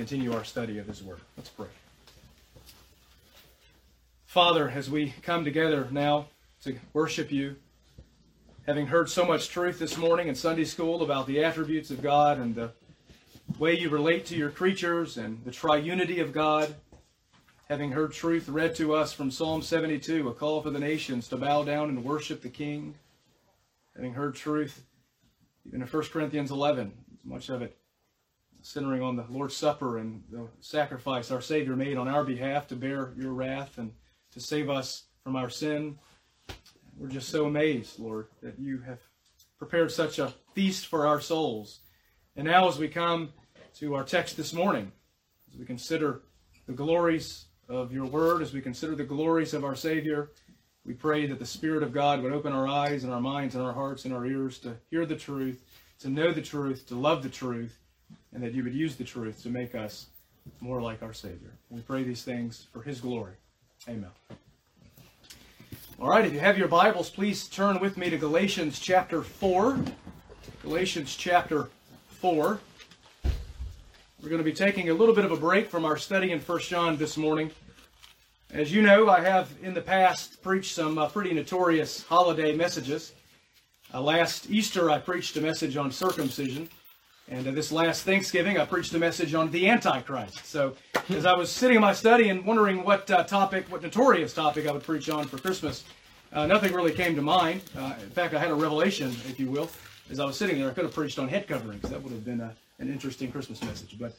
continue our study of His Word. Let's pray. Father, as we come together now to worship you, having heard so much truth this morning in Sunday school about the attributes of God and the way you relate to your creatures and the triunity of God, having heard truth read to us from Psalm 72, a call for the nations to bow down and worship the King, having heard truth even in 1 Corinthians 11, much of it centering on the Lord's Supper and the sacrifice our Savior made on our behalf to bear your wrath and to save us from our sin. We're just so amazed, Lord, that you have prepared such a feast for our souls. And now, as we come to our text this morning, as we consider the glories of your word, as we consider the glories of our Savior, we pray that the Spirit of God would open our eyes and our minds and our hearts and our ears to hear the truth, to know the truth, to love the truth, and that you would use the truth to make us more like our Savior. We pray these things for His glory. Amen. All right, if you have your Bibles, please turn with me to Galatians chapter 4. Galatians chapter 4. We're going to be taking a little bit of a break from our study in 1 John this morning. As you know, I have in the past preached some uh, pretty notorious holiday messages. Uh, last Easter, I preached a message on circumcision. And uh, this last Thanksgiving, I preached a message on the Antichrist. So, as I was sitting in my study and wondering what uh, topic, what notorious topic I would preach on for Christmas, uh, nothing really came to mind. Uh, in fact, I had a revelation, if you will. As I was sitting there, I could have preached on head coverings. That would have been a, an interesting Christmas message. But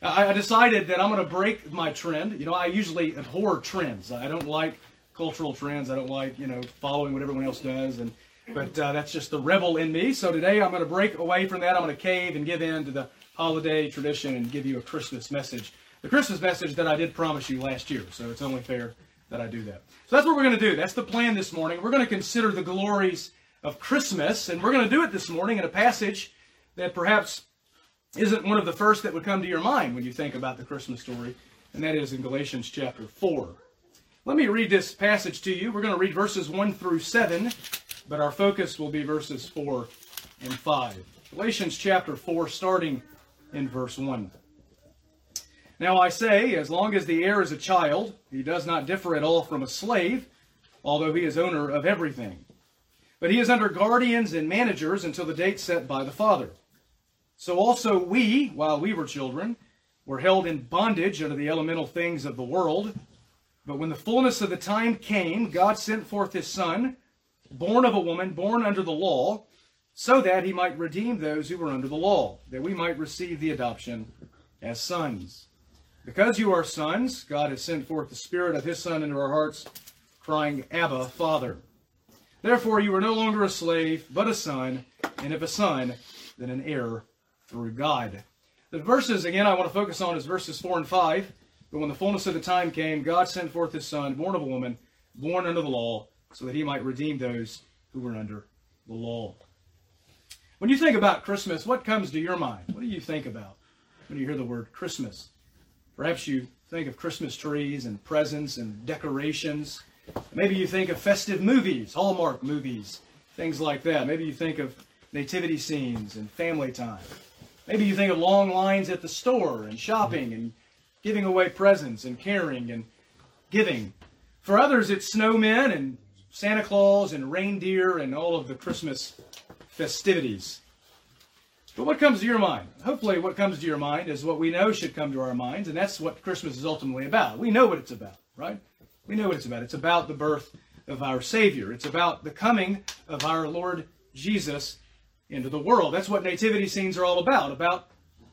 I, I decided that I'm going to break my trend. You know, I usually abhor trends. I don't like cultural trends. I don't like, you know, following what everyone else does. And but uh, that's just the rebel in me. So today I'm going to break away from that. I'm going to cave and give in to the holiday tradition and give you a Christmas message. The Christmas message that I did promise you last year. So it's only fair that I do that. So that's what we're going to do. That's the plan this morning. We're going to consider the glories of Christmas. And we're going to do it this morning in a passage that perhaps isn't one of the first that would come to your mind when you think about the Christmas story. And that is in Galatians chapter 4. Let me read this passage to you. We're going to read verses 1 through 7 but our focus will be verses 4 and 5. Galatians chapter 4, starting in verse 1. Now I say, as long as the heir is a child, he does not differ at all from a slave, although he is owner of everything. But he is under guardians and managers until the date set by the Father. So also we, while we were children, were held in bondage under the elemental things of the world. But when the fullness of the time came, God sent forth his Son born of a woman, born under the law, so that he might redeem those who were under the law, that we might receive the adoption as sons. Because you are sons, God has sent forth the Spirit of his Son into our hearts, crying, Abba, Father. Therefore you are no longer a slave, but a son, and if a son, then an heir through God. The verses, again, I want to focus on is verses 4 and 5. But when the fullness of the time came, God sent forth his Son, born of a woman, born under the law, so that he might redeem those who were under the law. When you think about Christmas, what comes to your mind? What do you think about when you hear the word Christmas? Perhaps you think of Christmas trees and presents and decorations. Maybe you think of festive movies, Hallmark movies, things like that. Maybe you think of nativity scenes and family time. Maybe you think of long lines at the store and shopping and giving away presents and caring and giving. For others, it's snowmen and Santa Claus and reindeer and all of the Christmas festivities. But what comes to your mind? Hopefully, what comes to your mind is what we know should come to our minds, and that's what Christmas is ultimately about. We know what it's about, right? We know what it's about. It's about the birth of our Savior, it's about the coming of our Lord Jesus into the world. That's what nativity scenes are all about, about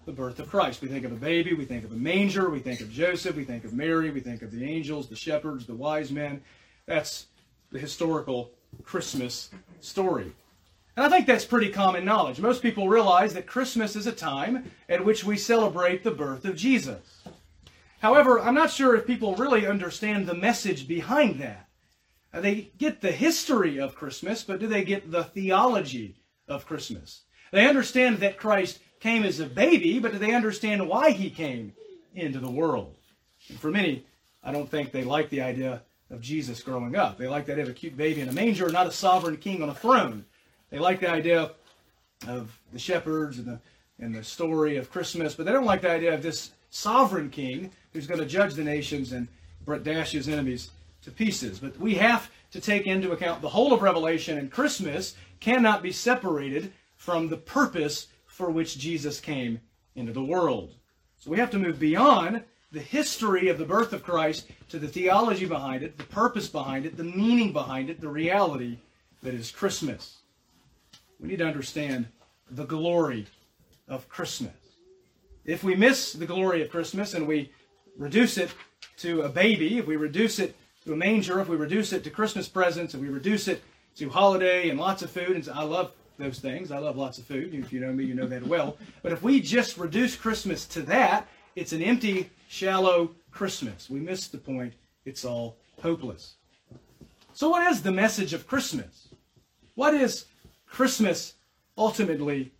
the birth of Christ. We think of a baby, we think of a manger, we think of Joseph, we think of Mary, we think of the angels, the shepherds, the wise men. That's the historical Christmas story. And I think that's pretty common knowledge. Most people realize that Christmas is a time at which we celebrate the birth of Jesus. However, I'm not sure if people really understand the message behind that. Uh, they get the history of Christmas, but do they get the theology of Christmas? They understand that Christ came as a baby, but do they understand why he came into the world? And for many, I don't think they like the idea of Jesus growing up. They like that of a cute baby in a manger, not a sovereign king on a throne. They like the idea of the shepherds and the and the story of Christmas, but they don't like the idea of this sovereign king who's going to judge the nations and dash his enemies to pieces. But we have to take into account the whole of Revelation, and Christmas cannot be separated from the purpose for which Jesus came into the world. So we have to move beyond the history of the birth of Christ to the theology behind it, the purpose behind it, the meaning behind it, the reality that is Christmas. We need to understand the glory of Christmas. If we miss the glory of Christmas and we reduce it to a baby, if we reduce it to a manger, if we reduce it to Christmas presents, if we reduce it to holiday and lots of food, and I love those things. I love lots of food. If you know me, you know that well. But if we just reduce Christmas to that, it's an empty, shallow Christmas. We miss the point. It's all hopeless. So, what is the message of Christmas? What is Christmas ultimately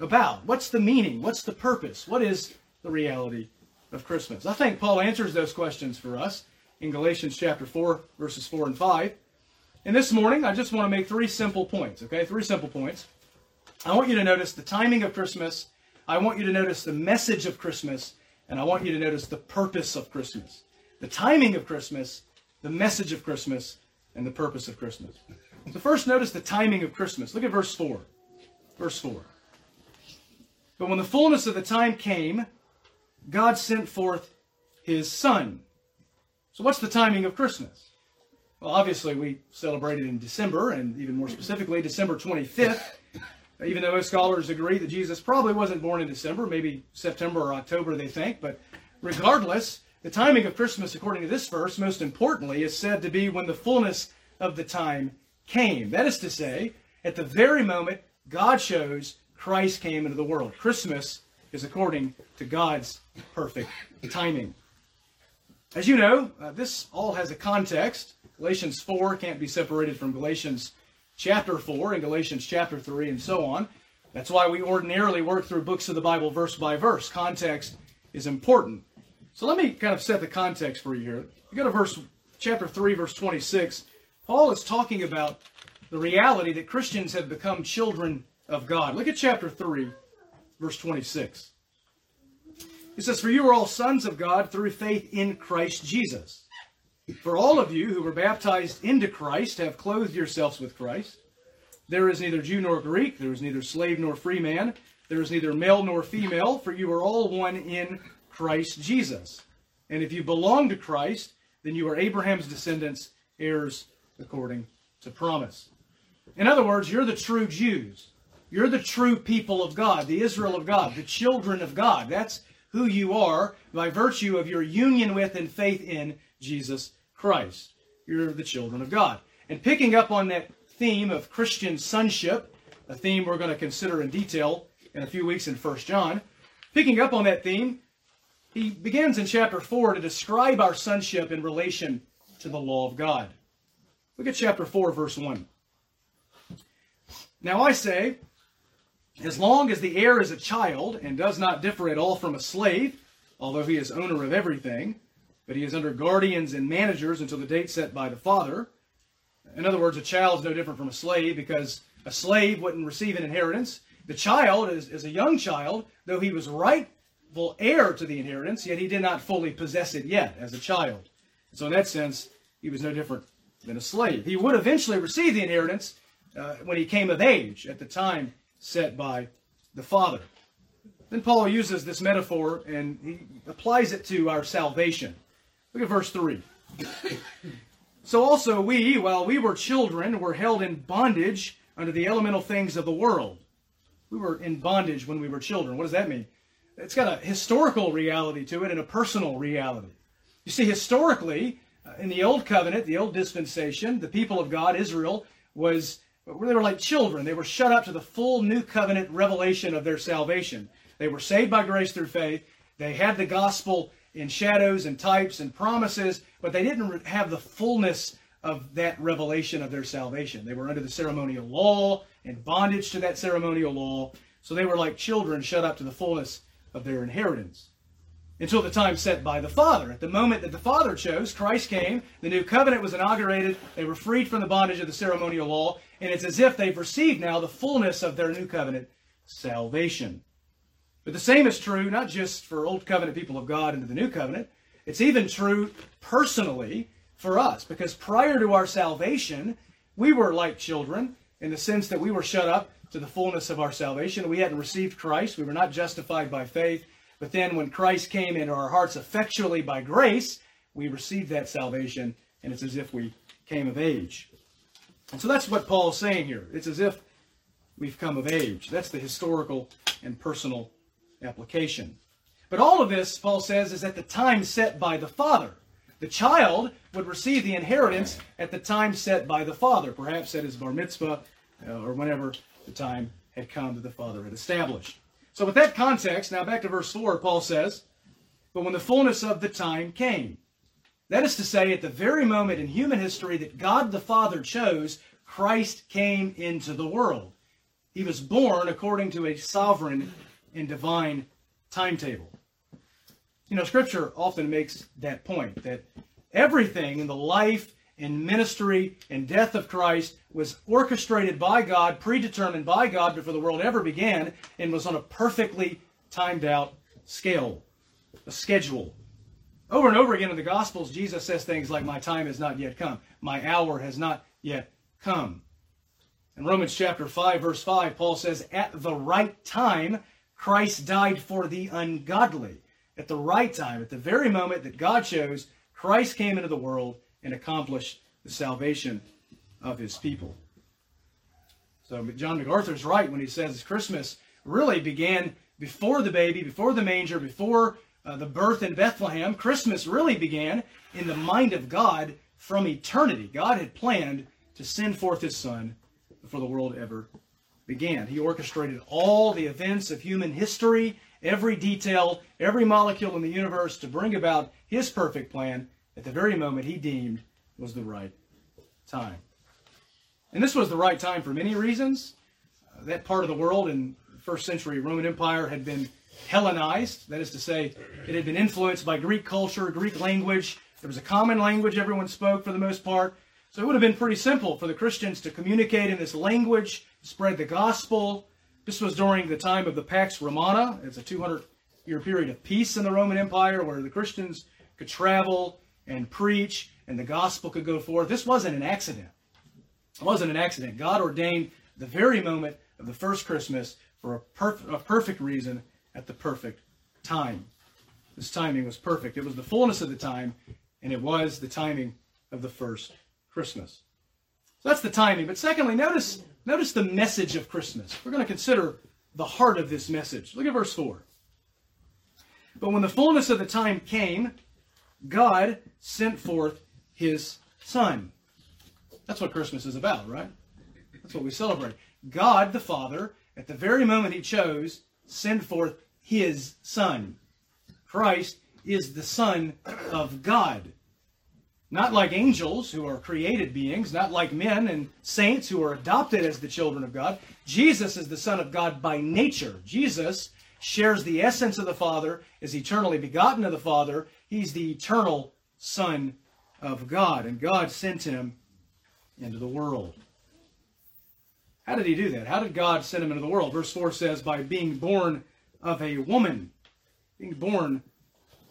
about? What's the meaning? What's the purpose? What is the reality of Christmas? I think Paul answers those questions for us in Galatians chapter 4, verses 4 and 5. And this morning, I just want to make three simple points, okay? Three simple points. I want you to notice the timing of Christmas. I want you to notice the message of Christmas. And I want you to notice the purpose of Christmas. The timing of Christmas, the message of Christmas, and the purpose of Christmas. So, first, notice the timing of Christmas. Look at verse 4. Verse 4. But when the fullness of the time came, God sent forth his Son. So, what's the timing of Christmas? Well, obviously, we celebrated in December, and even more specifically, December 25th. Even though scholars agree that Jesus probably wasn't born in December, maybe September or October, they think. But regardless, the timing of Christmas, according to this verse, most importantly, is said to be when the fullness of the time came. That is to say, at the very moment God chose, Christ came into the world. Christmas is according to God's perfect timing. As you know, uh, this all has a context. Galatians 4 can't be separated from Galatians chapter 4 and Galatians chapter 3 and so on. That's why we ordinarily work through books of the Bible verse by verse. Context is important. So let me kind of set the context for you here. You go to verse chapter 3 verse 26. Paul is talking about the reality that Christians have become children of God. Look at chapter 3 verse 26. He says, For you are all sons of God through faith in Christ Jesus. For all of you who were baptized into Christ have clothed yourselves with Christ. There is neither Jew nor Greek, there is neither slave nor free man, there is neither male nor female, for you are all one in Christ Jesus. And if you belong to Christ, then you are Abraham's descendants, heirs according to promise. In other words, you're the true Jews. You're the true people of God, the Israel of God, the children of God. That's who you are by virtue of your union with and faith in Jesus Christ. You're the children of God. And picking up on that theme of Christian sonship, a theme we're going to consider in detail in a few weeks in 1 John, picking up on that theme, he begins in chapter 4 to describe our sonship in relation to the law of God. Look at chapter 4, verse 1. Now I say, as long as the heir is a child and does not differ at all from a slave, although he is owner of everything, but he is under guardians and managers until the date set by the father. In other words, a child is no different from a slave because a slave wouldn't receive an inheritance. The child is, is a young child, though he was rightful heir to the inheritance, yet he did not fully possess it yet as a child. So in that sense, he was no different than a slave. He would eventually receive the inheritance uh, when he came of age at the time set by the father. Then Paul uses this metaphor and he applies it to our salvation. Look at verse 3. so also we, while we were children, were held in bondage under the elemental things of the world. We were in bondage when we were children. What does that mean? It's got a historical reality to it and a personal reality. You see, historically, uh, in the Old Covenant, the Old Dispensation, the people of God, Israel, was they were like children. They were shut up to the full New Covenant revelation of their salvation. They were saved by grace through faith. They had the gospel in shadows and types and promises, but they didn't have the fullness of that revelation of their salvation. They were under the ceremonial law and bondage to that ceremonial law. So they were like children shut up to the fullness of their inheritance until the time set by the Father. At the moment that the Father chose, Christ came, the new covenant was inaugurated, they were freed from the bondage of the ceremonial law, and it's as if they've received now the fullness of their new covenant salvation. But the same is true not just for Old Covenant people of God into the New Covenant, it's even true personally for us, because prior to our salvation, we were like children in the sense that we were shut up to the fullness of our salvation. We hadn't received Christ, we were not justified by faith. But then when Christ came into our hearts effectually by grace, we received that salvation, and it's as if we came of age. And so that's what Paul's saying here. It's as if we've come of age. That's the historical and personal application. But all of this, Paul says, is at the time set by the Father. The child would receive the inheritance at the time set by the Father, perhaps at his bar mitzvah uh, or whenever the time had come that the Father had established. So, with that context, now back to verse 4, Paul says, But when the fullness of the time came, that is to say, at the very moment in human history that God the Father chose, Christ came into the world. He was born according to a sovereign and divine timetable. You know, Scripture often makes that point that everything in the life and ministry and death of Christ was orchestrated by God, predetermined by God before the world ever began, and was on a perfectly timed out scale, a schedule. Over and over again in the Gospels, Jesus says things like, My time has not yet come, my hour has not yet come. In Romans chapter 5, verse 5, Paul says, At the right time, Christ died for the ungodly. At the right time, at the very moment that God chose, Christ came into the world and accomplished the salvation of his people. So John MacArthur's right when he says Christmas really began before the baby, before the manger, before uh, the birth in Bethlehem. Christmas really began in the mind of God from eternity. God had planned to send forth his son before the world ever began. He orchestrated all the events of human history, every detail, every molecule in the universe to bring about his perfect plan at the very moment he deemed was the right time. And this was the right time for many reasons. Uh, that part of the world in the first century Roman Empire had been Hellenized. That is to say, it had been influenced by Greek culture, Greek language. There was a common language everyone spoke for the most part. So it would have been pretty simple for the Christians to communicate in this language, spread the gospel. This was during the time of the Pax Romana. It's a 200 year period of peace in the Roman Empire where the Christians could travel and preach and the gospel could go forth. This wasn't an accident. It wasn't an accident. God ordained the very moment of the first Christmas for a, perf- a perfect reason at the perfect time. This timing was perfect. It was the fullness of the time, and it was the timing of the first Christmas. So that's the timing. But secondly, notice, notice the message of Christmas. We're going to consider the heart of this message. Look at verse 4. But when the fullness of the time came, God sent forth his Son. That's what Christmas is about, right? That's what we celebrate. God the Father, at the very moment he chose, sent forth his Son. Christ is the Son of God. Not like angels who are created beings, not like men and saints who are adopted as the children of God. Jesus is the Son of God by nature. Jesus shares the essence of the Father, is eternally begotten of the Father. He's the eternal Son of God, and God sent him into the world. How did he do that? How did God send him into the world? Verse 4 says, by being born of a woman. Being born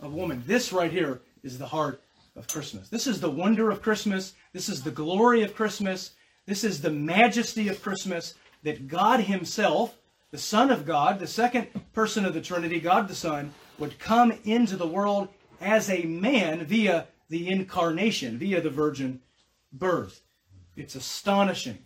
of a woman. This right here is the heart of Christmas. This is the wonder of Christmas. This is the glory of Christmas. This is the majesty of Christmas that God Himself, the Son of God, the second person of the Trinity, God the Son, would come into the world as a man via the incarnation, via the virgin birth. It's astonishing.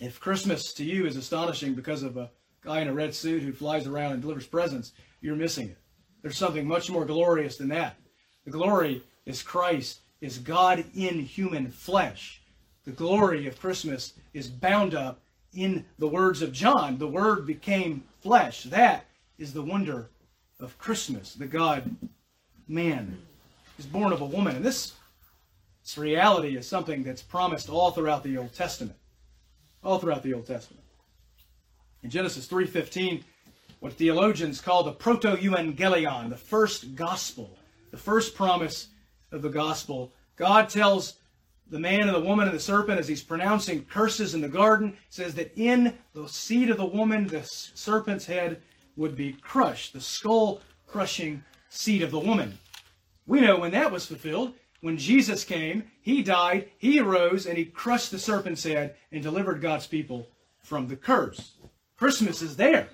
If Christmas to you is astonishing because of a guy in a red suit who flies around and delivers presents, you're missing it. There's something much more glorious than that. The glory is Christ, is God in human flesh. The glory of Christmas is bound up in the words of John. The Word became flesh. That is the wonder of Christmas. The God man is born of a woman. And this, this reality is something that's promised all throughout the Old Testament. All throughout the Old Testament. In Genesis 3.15, what theologians call the proto-evangelion, the first gospel, the first promise of the gospel, God tells the man and the woman and the serpent as he's pronouncing curses in the garden, says that in the seed of the woman, the serpent's head would be crushed, the skull crushing seed of the woman. We know when that was fulfilled. When Jesus came, he died, he arose, and he crushed the serpent's head and delivered God's people from the curse. Christmas is there.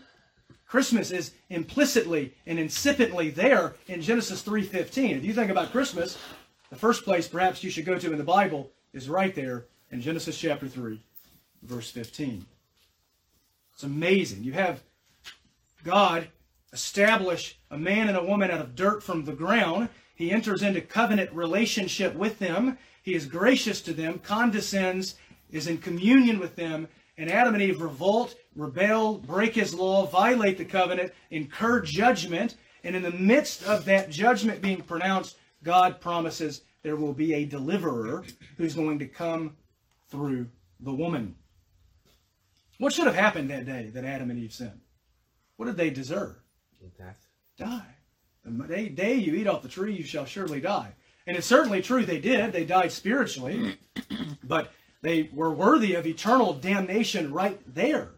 Christmas is implicitly and insipidly there in Genesis 3:15. If you think about Christmas, the first place perhaps you should go to in the Bible is right there in Genesis chapter 3, verse 15. It's amazing. You have God establish a man and a woman out of dirt from the ground. He enters into covenant relationship with them. He is gracious to them, condescends, is in communion with them, and Adam and Eve revolt, rebel, break his law, violate the covenant, incur judgment, and in the midst of that judgment being pronounced, God promises there will be a deliverer who's going to come through the woman. What should have happened that day that Adam and Eve sinned? What did they deserve? Death. Die. The day you eat off the tree, you shall surely die. And it's certainly true they did. They died spiritually, but they were worthy of eternal damnation right there.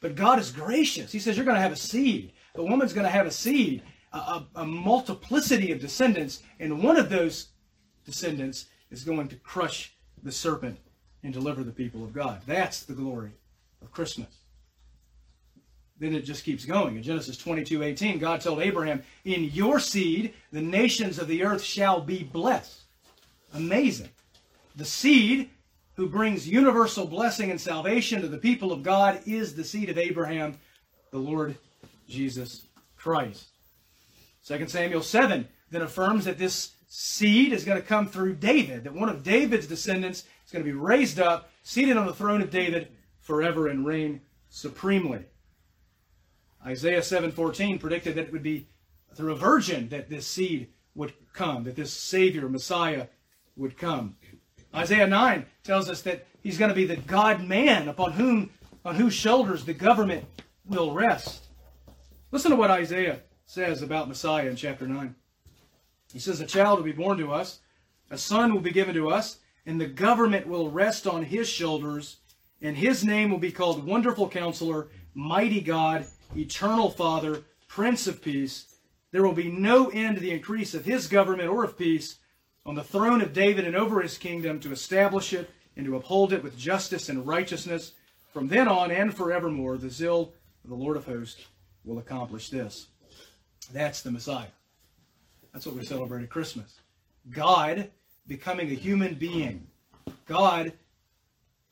But God is gracious. He says, You're going to have a seed. The woman's going to have a seed, a, a, a multiplicity of descendants, and one of those descendants is going to crush the serpent and deliver the people of God. That's the glory of Christmas. Then it just keeps going. In Genesis 22 18, God told Abraham, In your seed, the nations of the earth shall be blessed. Amazing. The seed who brings universal blessing and salvation to the people of God is the seed of Abraham, the Lord Jesus Christ. 2 Samuel 7 then affirms that this seed is going to come through David, that one of David's descendants is going to be raised up, seated on the throne of David forever and reign supremely. Isaiah 7:14 predicted that it would be through a virgin that this seed would come, that this Savior, Messiah, would come. Isaiah 9 tells us that he's going to be the God man upon whom on whose shoulders the government will rest. Listen to what Isaiah says about Messiah in chapter 9. He says, A child will be born to us, a son will be given to us, and the government will rest on his shoulders, and his name will be called Wonderful Counselor, Mighty God, Eternal Father, Prince of Peace. There will be no end to the increase of his government or of peace on the throne of David and over his kingdom to establish it and to uphold it with justice and righteousness. From then on and forevermore, the zeal of the Lord of hosts will accomplish this. That's the Messiah. That's what we celebrate at Christmas. God becoming a human being. God,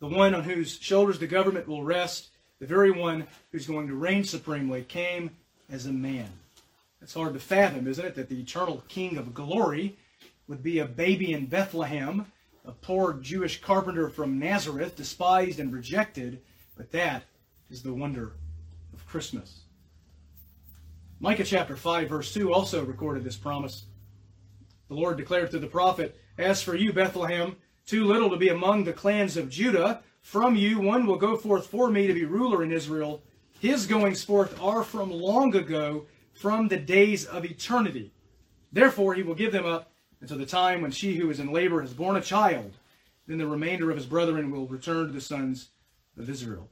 the one on whose shoulders the government will rest, the very one who's going to reign supremely, came as a man. It's hard to fathom, isn't it, that the eternal King of glory would be a baby in Bethlehem, a poor Jewish carpenter from Nazareth, despised and rejected, but that is the wonder of Christmas. Micah chapter 5, verse 2 also recorded this promise. The Lord declared through the prophet, As for you, Bethlehem, too little to be among the clans of Judah, from you one will go forth for me to be ruler in Israel. His goings forth are from long ago, from the days of eternity. Therefore he will give them up until the time when she who is in labor has borne a child. Then the remainder of his brethren will return to the sons of Israel.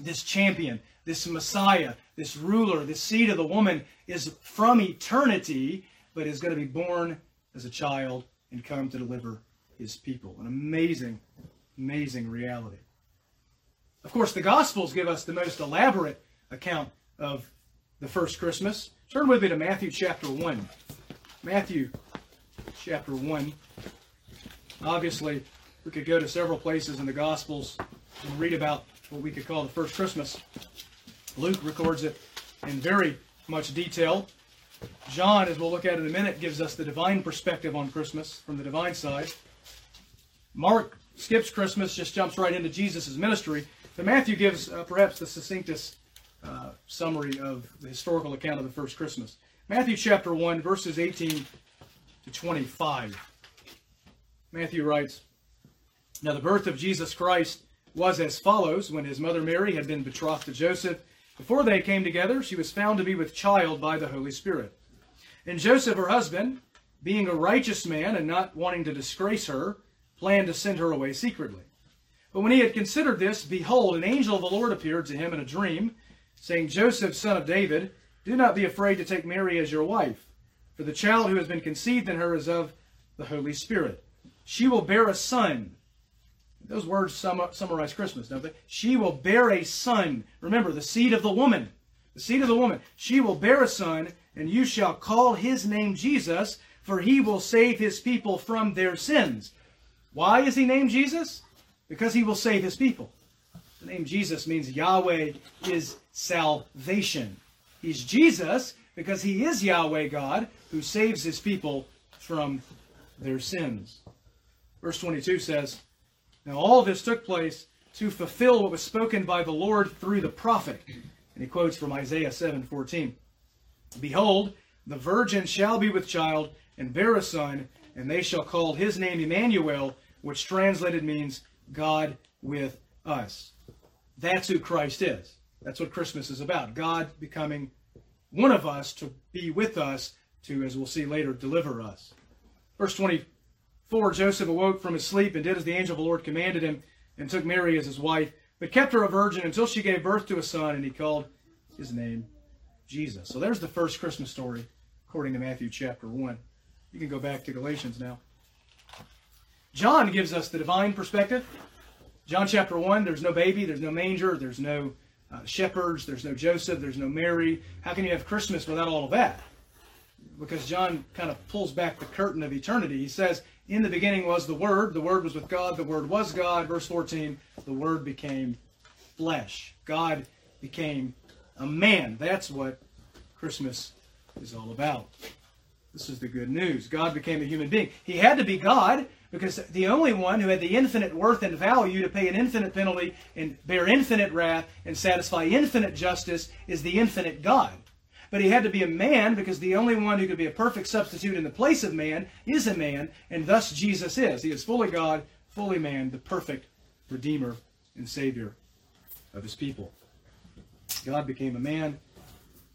This champion, this Messiah, this ruler, this seed of the woman is from eternity, but is going to be born as a child and come to deliver his people. An amazing, amazing reality. Of course, the Gospels give us the most elaborate account of the first Christmas. Turn with me to Matthew chapter 1. Matthew chapter 1. Obviously, we could go to several places in the Gospels and read about what we could call the first Christmas. Luke records it in very much detail. John, as we'll look at in a minute, gives us the divine perspective on Christmas from the divine side. Mark skips Christmas, just jumps right into Jesus' ministry. But Matthew gives uh, perhaps the succinctest uh, summary of the historical account of the first Christmas. Matthew chapter 1, verses 18 to 25. Matthew writes Now the birth of Jesus Christ was as follows when his mother Mary had been betrothed to Joseph. Before they came together, she was found to be with child by the Holy Spirit. And Joseph, her husband, being a righteous man and not wanting to disgrace her, planned to send her away secretly. But when he had considered this, behold, an angel of the Lord appeared to him in a dream, saying, Joseph, son of David, do not be afraid to take Mary as your wife, for the child who has been conceived in her is of the Holy Spirit. She will bear a son. Those words summarize Christmas, don't they? She will bear a son. Remember, the seed of the woman. The seed of the woman. She will bear a son, and you shall call his name Jesus, for he will save his people from their sins. Why is he named Jesus? Because he will save his people. The name Jesus means Yahweh is salvation. He's Jesus because he is Yahweh God who saves his people from their sins. Verse 22 says, Now all this took place to fulfill what was spoken by the Lord through the prophet. And he quotes from Isaiah 7:14. Behold, the virgin shall be with child and bear a son, and they shall call his name Emmanuel, which translated means God with us. That's who Christ is. That's what Christmas is about. God becoming one of us to be with us, to, as we'll see later, deliver us. Verse 24 Joseph awoke from his sleep and did as the angel of the Lord commanded him, and took Mary as his wife, but kept her a virgin until she gave birth to a son, and he called his name Jesus. So there's the first Christmas story, according to Matthew chapter 1. You can go back to Galatians now. John gives us the divine perspective. John chapter 1, there's no baby, there's no manger, there's no uh, shepherds, there's no Joseph, there's no Mary. How can you have Christmas without all of that? Because John kind of pulls back the curtain of eternity. He says, In the beginning was the Word, the Word was with God, the Word was God. Verse 14, the Word became flesh. God became a man. That's what Christmas is all about. This is the good news. God became a human being. He had to be God because the only one who had the infinite worth and value to pay an infinite penalty and bear infinite wrath and satisfy infinite justice is the infinite God. But he had to be a man because the only one who could be a perfect substitute in the place of man is a man, and thus Jesus is. He is fully God, fully man, the perfect Redeemer and Savior of his people. God became a man,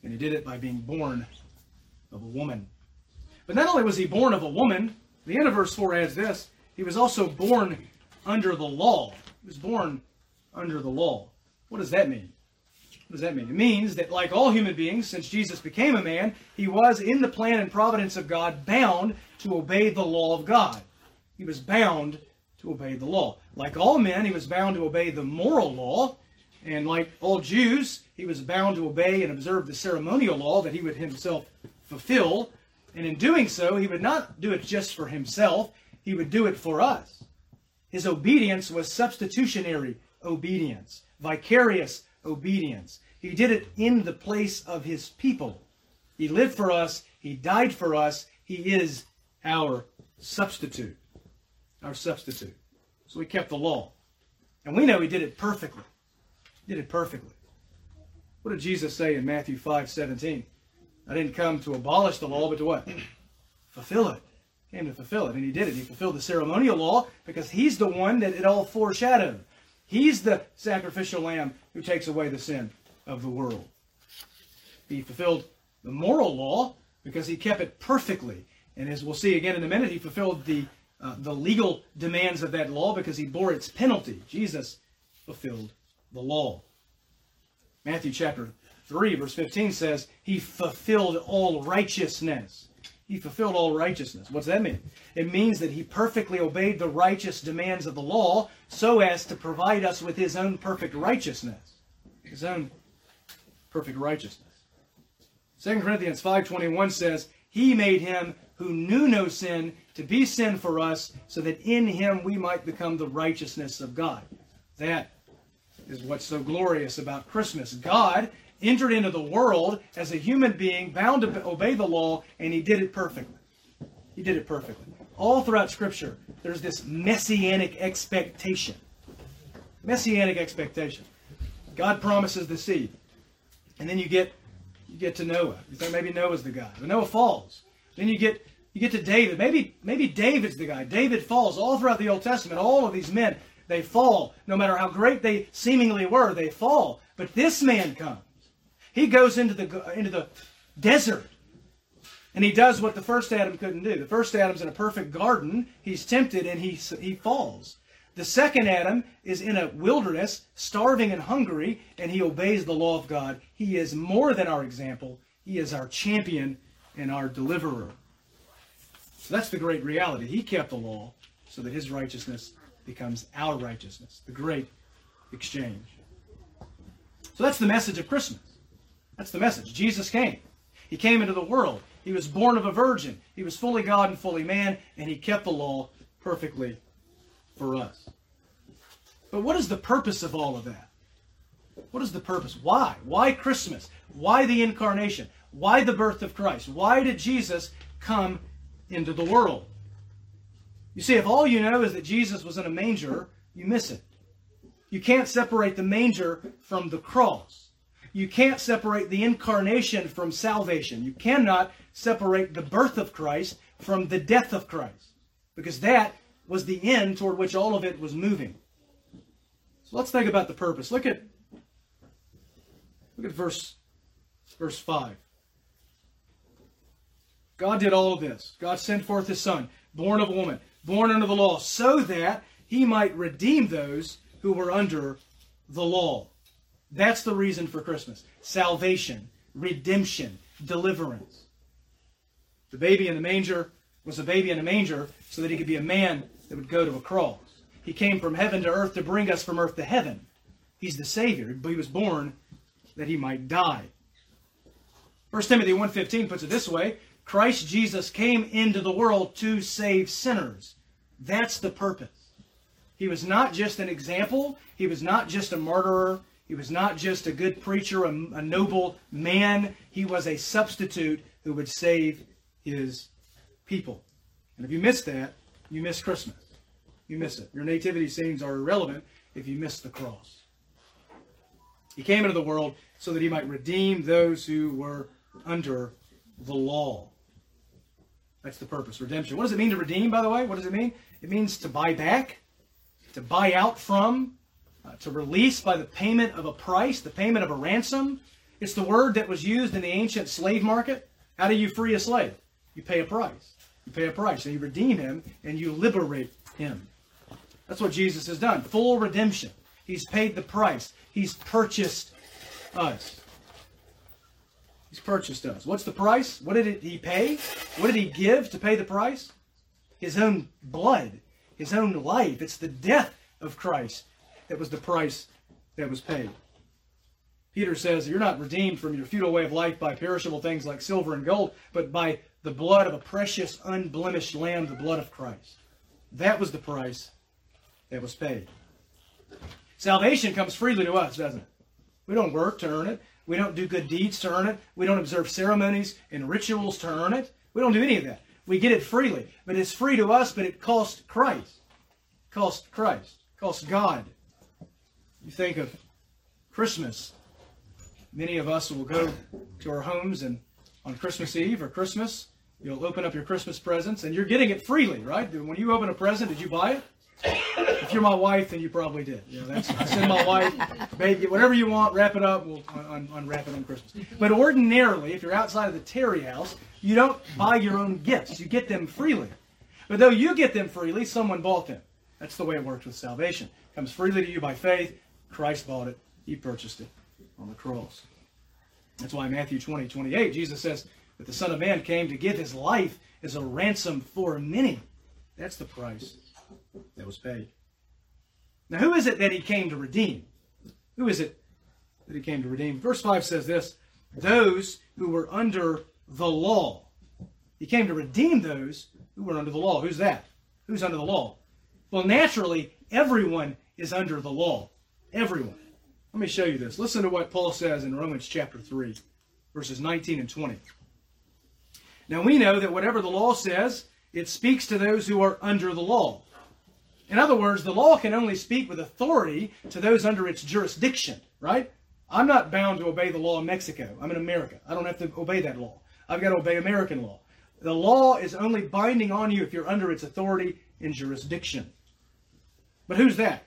and he did it by being born of a woman. But not only was he born of a woman, the end of verse 4 adds this he was also born under the law. He was born under the law. What does that mean? What does that mean? It means that, like all human beings, since Jesus became a man, he was, in the plan and providence of God, bound to obey the law of God. He was bound to obey the law. Like all men, he was bound to obey the moral law. And like all Jews, he was bound to obey and observe the ceremonial law that he would himself fulfill. And in doing so, he would not do it just for himself, he would do it for us. His obedience was substitutionary obedience, vicarious obedience. He did it in the place of his people. He lived for us, he died for us, he is our substitute. Our substitute. So he kept the law. And we know he did it perfectly. He did it perfectly. What did Jesus say in Matthew 5 17? I didn't come to abolish the law, but to what? fulfill it. Came to fulfill it, and he did it. He fulfilled the ceremonial law because he's the one that it all foreshadowed. He's the sacrificial lamb who takes away the sin of the world. He fulfilled the moral law because he kept it perfectly. And as we'll see again in a minute, he fulfilled the, uh, the legal demands of that law because he bore its penalty. Jesus fulfilled the law. Matthew chapter 3, verse 15 says, He fulfilled all righteousness. He fulfilled all righteousness. What's that mean? It means that he perfectly obeyed the righteous demands of the law so as to provide us with his own perfect righteousness. His own perfect righteousness. 2 Corinthians 5.21 says, He made him who knew no sin to be sin for us so that in him we might become the righteousness of God. That is what's so glorious about Christmas. God entered into the world as a human being, bound to obey the law, and he did it perfectly. He did it perfectly. All throughout Scripture, there's this messianic expectation. Messianic expectation. God promises the seed. And then you get you get to Noah. You think maybe Noah's the guy. But Noah falls. Then you get you get to David. Maybe maybe David's the guy. David falls all throughout the Old Testament. All of these men, they fall. No matter how great they seemingly were, they fall. But this man comes. He goes into the, into the desert and he does what the first Adam couldn't do. The first Adam's in a perfect garden. He's tempted and he, he falls. The second Adam is in a wilderness, starving and hungry, and he obeys the law of God. He is more than our example. He is our champion and our deliverer. So that's the great reality. He kept the law so that his righteousness becomes our righteousness. The great exchange. So that's the message of Christmas. That's the message. Jesus came. He came into the world. He was born of a virgin. He was fully God and fully man, and he kept the law perfectly for us. But what is the purpose of all of that? What is the purpose? Why? Why Christmas? Why the incarnation? Why the birth of Christ? Why did Jesus come into the world? You see, if all you know is that Jesus was in a manger, you miss it. You can't separate the manger from the cross. You can't separate the incarnation from salvation. You cannot separate the birth of Christ from the death of Christ. Because that was the end toward which all of it was moving. So let's think about the purpose. Look at look at verse verse 5. God did all of this. God sent forth his son, born of a woman, born under the law, so that he might redeem those who were under the law. That's the reason for Christmas. Salvation, redemption, deliverance. The baby in the manger was a baby in a manger so that he could be a man that would go to a cross. He came from heaven to earth to bring us from earth to heaven. He's the Savior, but he was born that he might die. 1 Timothy 1.15 puts it this way, Christ Jesus came into the world to save sinners. That's the purpose. He was not just an example. He was not just a murderer. He was not just a good preacher, a, a noble man. He was a substitute who would save his people. And if you miss that, you miss Christmas. You miss it. Your nativity scenes are irrelevant if you miss the cross. He came into the world so that he might redeem those who were under the law. That's the purpose, redemption. What does it mean to redeem, by the way? What does it mean? It means to buy back, to buy out from, uh, to release by the payment of a price, the payment of a ransom. It's the word that was used in the ancient slave market. How do you free a slave? You pay a price. You pay a price, and you redeem him, and you liberate him. That's what Jesus has done. Full redemption. He's paid the price. He's purchased us. He's purchased us. What's the price? What did he pay? What did he give to pay the price? His own blood, his own life. It's the death of Christ that was the price that was paid. Peter says, You're not redeemed from your futile way of life by perishable things like silver and gold, but by the blood of a precious, unblemished lamb, the blood of Christ. That was the price that was paid. Salvation comes freely to us, doesn't it? We don't work to earn it. We don't do good deeds to earn it. We don't observe ceremonies and rituals to earn it. We don't do any of that. We get it freely. But it's free to us, but it cost Christ. Cost Christ. Cost God. You think of Christmas. Many of us will go to our homes and on Christmas Eve or Christmas, you'll open up your Christmas presents and you're getting it freely, right? When you open a present, did you buy it? If you're my wife, then you probably did. That's I send my wife, baby, whatever you want, wrap it up. We'll un- unwrap it on Christmas. But ordinarily, if you're outside of the Terry house, you don't buy your own gifts. You get them freely. But though you get them freely, someone bought them. That's the way it works with salvation. It comes freely to you by faith. Christ bought it. He purchased it on the cross. That's why in Matthew 20, 28, Jesus says that the Son of Man came to give his life as a ransom for many. That's the price that was paid. Now, who is it that he came to redeem? Who is it that he came to redeem? Verse 5 says this those who were under the law. He came to redeem those who were under the law. Who's that? Who's under the law? Well, naturally, everyone is under the law. Everyone. Let me show you this. Listen to what Paul says in Romans chapter 3, verses 19 and 20. Now we know that whatever the law says, it speaks to those who are under the law. In other words, the law can only speak with authority to those under its jurisdiction, right? I'm not bound to obey the law in Mexico. I'm in America. I don't have to obey that law. I've got to obey American law. The law is only binding on you if you're under its authority and jurisdiction. But who's that?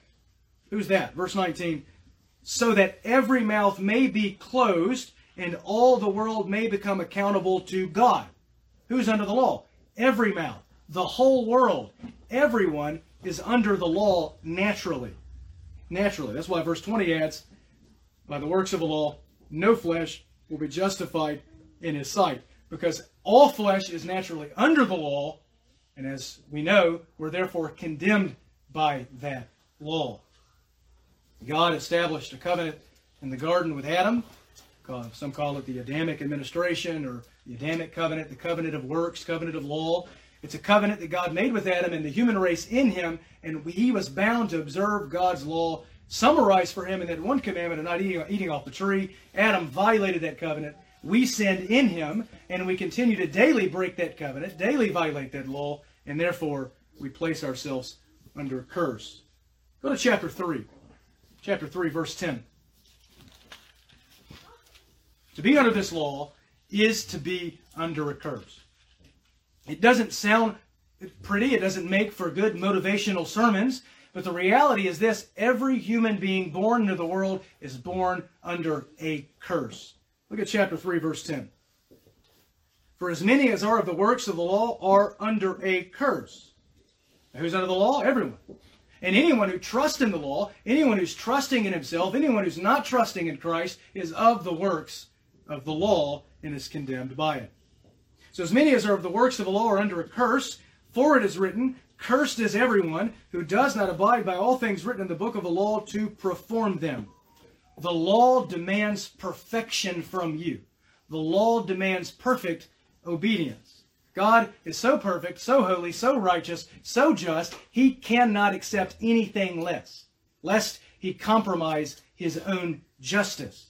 Who's that? Verse 19. So that every mouth may be closed and all the world may become accountable to God. Who's under the law? Every mouth. the whole world, everyone is under the law naturally. Naturally. That's why verse 20 adds, by the works of the law, no flesh will be justified in his sight. Because all flesh is naturally under the law, and as we know, we're therefore condemned by that law. God established a covenant in the garden with Adam. Uh, some call it the Adamic administration or the Adamic covenant, the covenant of works, covenant of law. It's a covenant that God made with Adam and the human race in him, and he was bound to observe God's law, summarized for him in that one commandment of not eating, eating off the tree. Adam violated that covenant. We sinned in him, and we continue to daily break that covenant, daily violate that law, and therefore we place ourselves under a curse. Go to chapter 3. Chapter 3, verse 10. To be under this law is to be under a curse. It doesn't sound pretty, it doesn't make for good motivational sermons, but the reality is this every human being born into the world is born under a curse. Look at chapter 3, verse 10. For as many as are of the works of the law are under a curse. Now, who's under the law? Everyone. And anyone who trusts in the law, anyone who's trusting in himself, anyone who's not trusting in Christ is of the works of the law and is condemned by it. So as many as are of the works of the law are under a curse, for it is written, Cursed is everyone who does not abide by all things written in the book of the law to perform them. The law demands perfection from you. The law demands perfect obedience. God is so perfect, so holy, so righteous, so just, he cannot accept anything less, lest he compromise his own justice.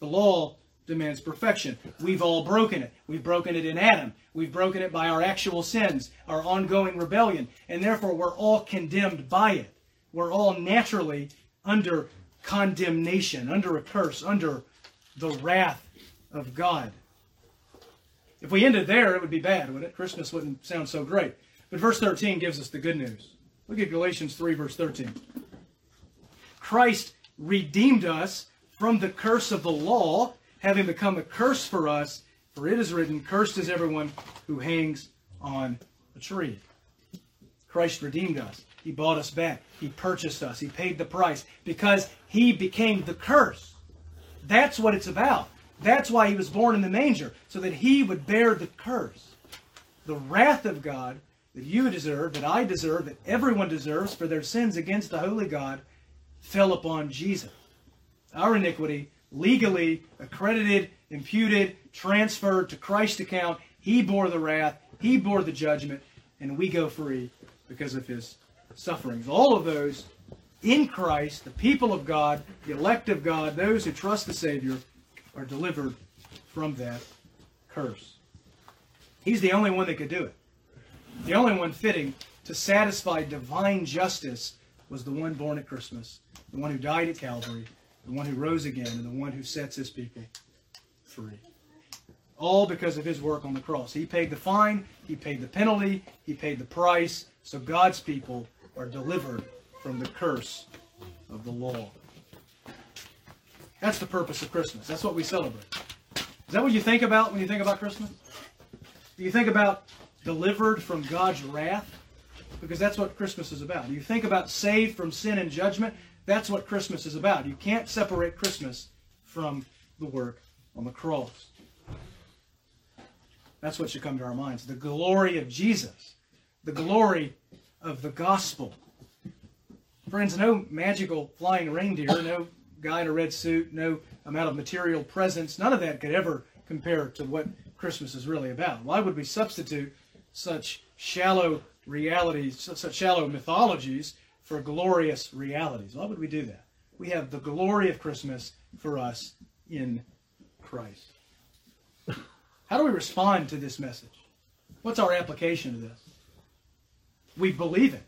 The law demands perfection. We've all broken it. We've broken it in Adam. We've broken it by our actual sins, our ongoing rebellion, and therefore we're all condemned by it. We're all naturally under condemnation, under a curse, under the wrath of God. If we ended there, it would be bad, wouldn't it? Christmas wouldn't sound so great. But verse 13 gives us the good news. Look at Galatians 3, verse 13. Christ redeemed us from the curse of the law having become a curse for us, for it is written, Cursed is everyone who hangs on a tree. Christ redeemed us. He bought us back. He purchased us. He paid the price because he became the curse. That's what it's about. That's why he was born in the manger, so that he would bear the curse. The wrath of God that you deserve, that I deserve, that everyone deserves for their sins against the holy God fell upon Jesus. Our iniquity legally accredited, imputed, transferred to Christ's account. He bore the wrath, he bore the judgment, and we go free because of his sufferings. All of those in Christ, the people of God, the elect of God, those who trust the Savior, are delivered from that curse. He's the only one that could do it. The only one fitting to satisfy divine justice was the one born at Christmas, the one who died at Calvary, the one who rose again, and the one who sets his people free. All because of his work on the cross. He paid the fine, he paid the penalty, he paid the price, so God's people are delivered from the curse of the law. That's the purpose of Christmas. That's what we celebrate. Is that what you think about when you think about Christmas? Do you think about delivered from God's wrath? Because that's what Christmas is about. Do you think about saved from sin and judgment? That's what Christmas is about. You can't separate Christmas from the work on the cross. That's what should come to our minds. The glory of Jesus, the glory of the gospel. Friends, no magical flying reindeer, no guy in a red suit, no amount of material presents, none of that could ever compare to what Christmas is really about. Why would we substitute such shallow realities, such shallow mythologies for glorious realities. Why would we do that? We have the glory of Christmas for us in Christ. How do we respond to this message? What's our application to this? We believe it.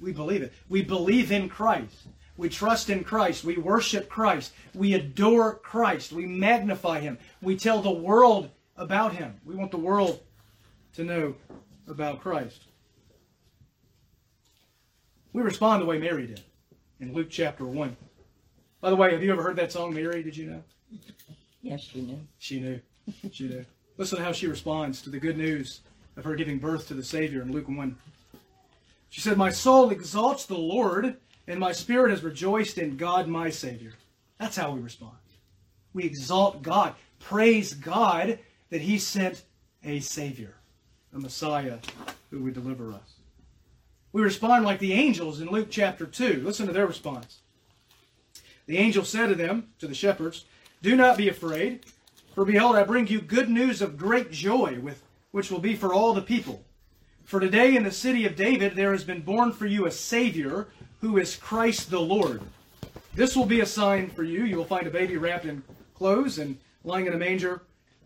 We believe it. We believe in Christ. We trust in Christ. We worship Christ. We adore Christ. We magnify Him. We tell the world about Him. We want the world to know about Christ. We respond the way Mary did in Luke chapter 1. By the way, have you ever heard that song, Mary? Did you know? Yes, she knew. She knew. She knew. Listen to how she responds to the good news of her giving birth to the Savior in Luke 1. She said, My soul exalts the Lord, and my spirit has rejoiced in God my Savior. That's how we respond. We exalt God, praise God that He sent a Savior, a Messiah who would deliver us. We respond like the angels in Luke chapter 2. Listen to their response. The angel said to them, to the shepherds, Do not be afraid, for behold, I bring you good news of great joy, with, which will be for all the people. For today in the city of David there has been born for you a Savior, who is Christ the Lord. This will be a sign for you. You will find a baby wrapped in clothes and lying in a manger.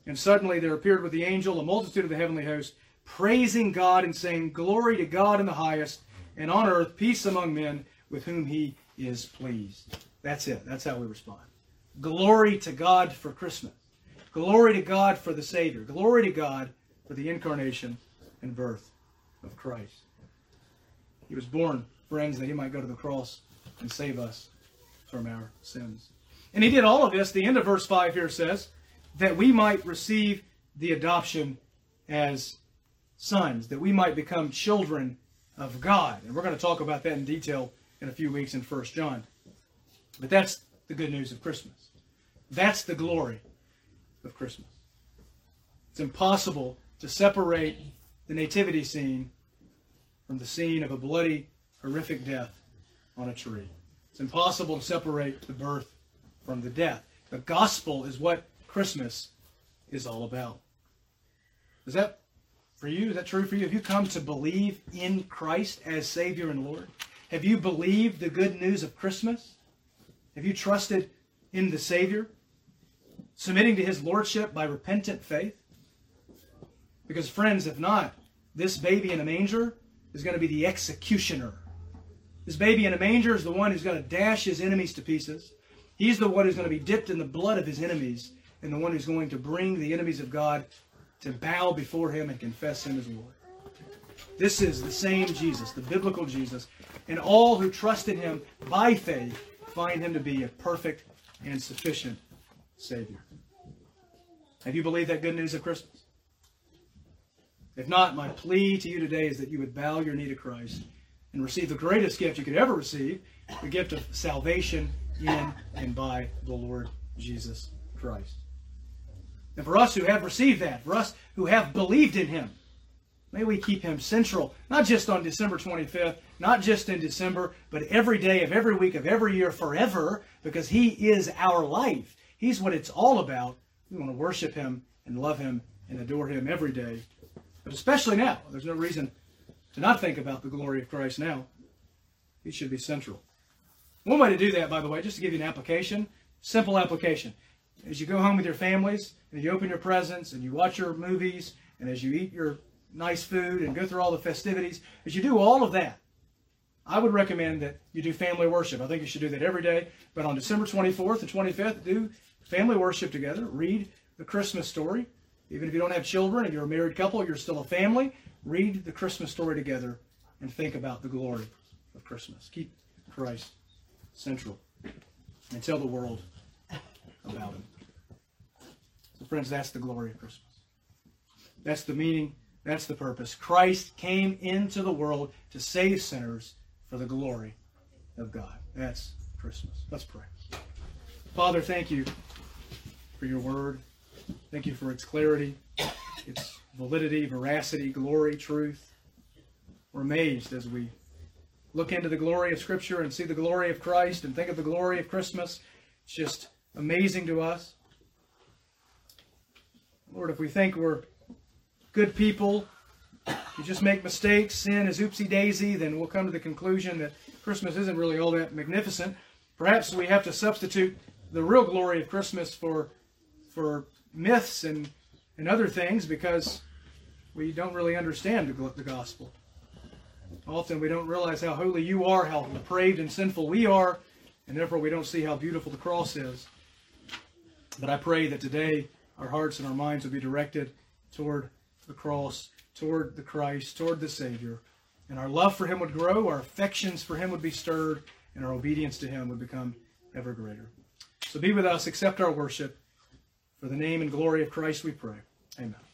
And suddenly there appeared with the angel a multitude of the heavenly host, praising God and saying, Glory to God in the highest, and on earth peace among men with whom he is pleased. That's it. That's how we respond. Glory to God for Christmas. Glory to God for the Savior. Glory to God for the incarnation and birth of Christ. He was born, friends, that he might go to the cross and save us from our sins. And he did all of this, the end of verse 5 here says, that we might receive the adoption as sons, that we might become children of God. And we're going to talk about that in detail in a few weeks in 1 John. But that's the good news of Christmas. That's the glory of Christmas. It's impossible to separate the nativity scene from the scene of a bloody, horrific death on a tree. It's impossible to separate the birth from the death. The gospel is what Christmas is all about. Is that for you? Is that true for you? Have you come to believe in Christ as Savior and Lord? Have you believed the good news of Christmas? Have you trusted in the Savior? Submitting to His Lordship by repentant faith? Because, friends, if not, this baby in a manger is going to be the executioner. This baby in a manger is the one who's going to dash his enemies to pieces. He's the one who's going to be dipped in the blood of his enemies and the one who's going to bring the enemies of God to bow before him and confess him as Lord. This is the same Jesus, the biblical Jesus, and all who trust in him by faith find him to be a perfect and sufficient Savior. Have you believed that good news of Christmas? If not, my plea to you today is that you would bow your knee to Christ and receive the greatest gift you could ever receive the gift of salvation in and by the Lord Jesus Christ. And for us who have received that, for us who have believed in Him, may we keep Him central, not just on December 25th, not just in December, but every day of every week of every year forever, because He is our life. He's what it's all about. We want to worship Him and love Him and adore Him every day but especially now, there's no reason to not think about the glory of Christ now. He should be central. One way to do that, by the way, just to give you an application, simple application. As you go home with your families, and you open your presents, and you watch your movies, and as you eat your nice food and go through all the festivities, as you do all of that, I would recommend that you do family worship. I think you should do that every day. But on December 24th and 25th, do family worship together. Read the Christmas story. Even if you don't have children, if you're a married couple, you're still a family, read the Christmas story together and think about the glory of Christmas. Keep Christ central and tell the world about him. So, friends, that's the glory of Christmas. That's the meaning, that's the purpose. Christ came into the world to save sinners for the glory of God. That's Christmas. Let's pray. Father, thank you for your word. Thank you for its clarity, its validity, veracity, glory, truth. We're amazed as we look into the glory of Scripture and see the glory of Christ and think of the glory of Christmas. It's just amazing to us. Lord, if we think we're good people, you just make mistakes, sin is oopsie daisy, then we'll come to the conclusion that Christmas isn't really all that magnificent. Perhaps we have to substitute the real glory of Christmas for for myths and, and other things because we don't really understand the, gospel. Often we don't realize how holy you are, how depraved and sinful we are, and therefore we don't see how beautiful the cross is. But I pray that today our hearts and our minds will be directed toward the cross, toward the Christ, toward the Savior. And our love for Him would grow, our affections for Him would be stirred, and our obedience to Him would become ever greater. So be with us, accept our worship. For the name and glory of Christ we pray. Amen.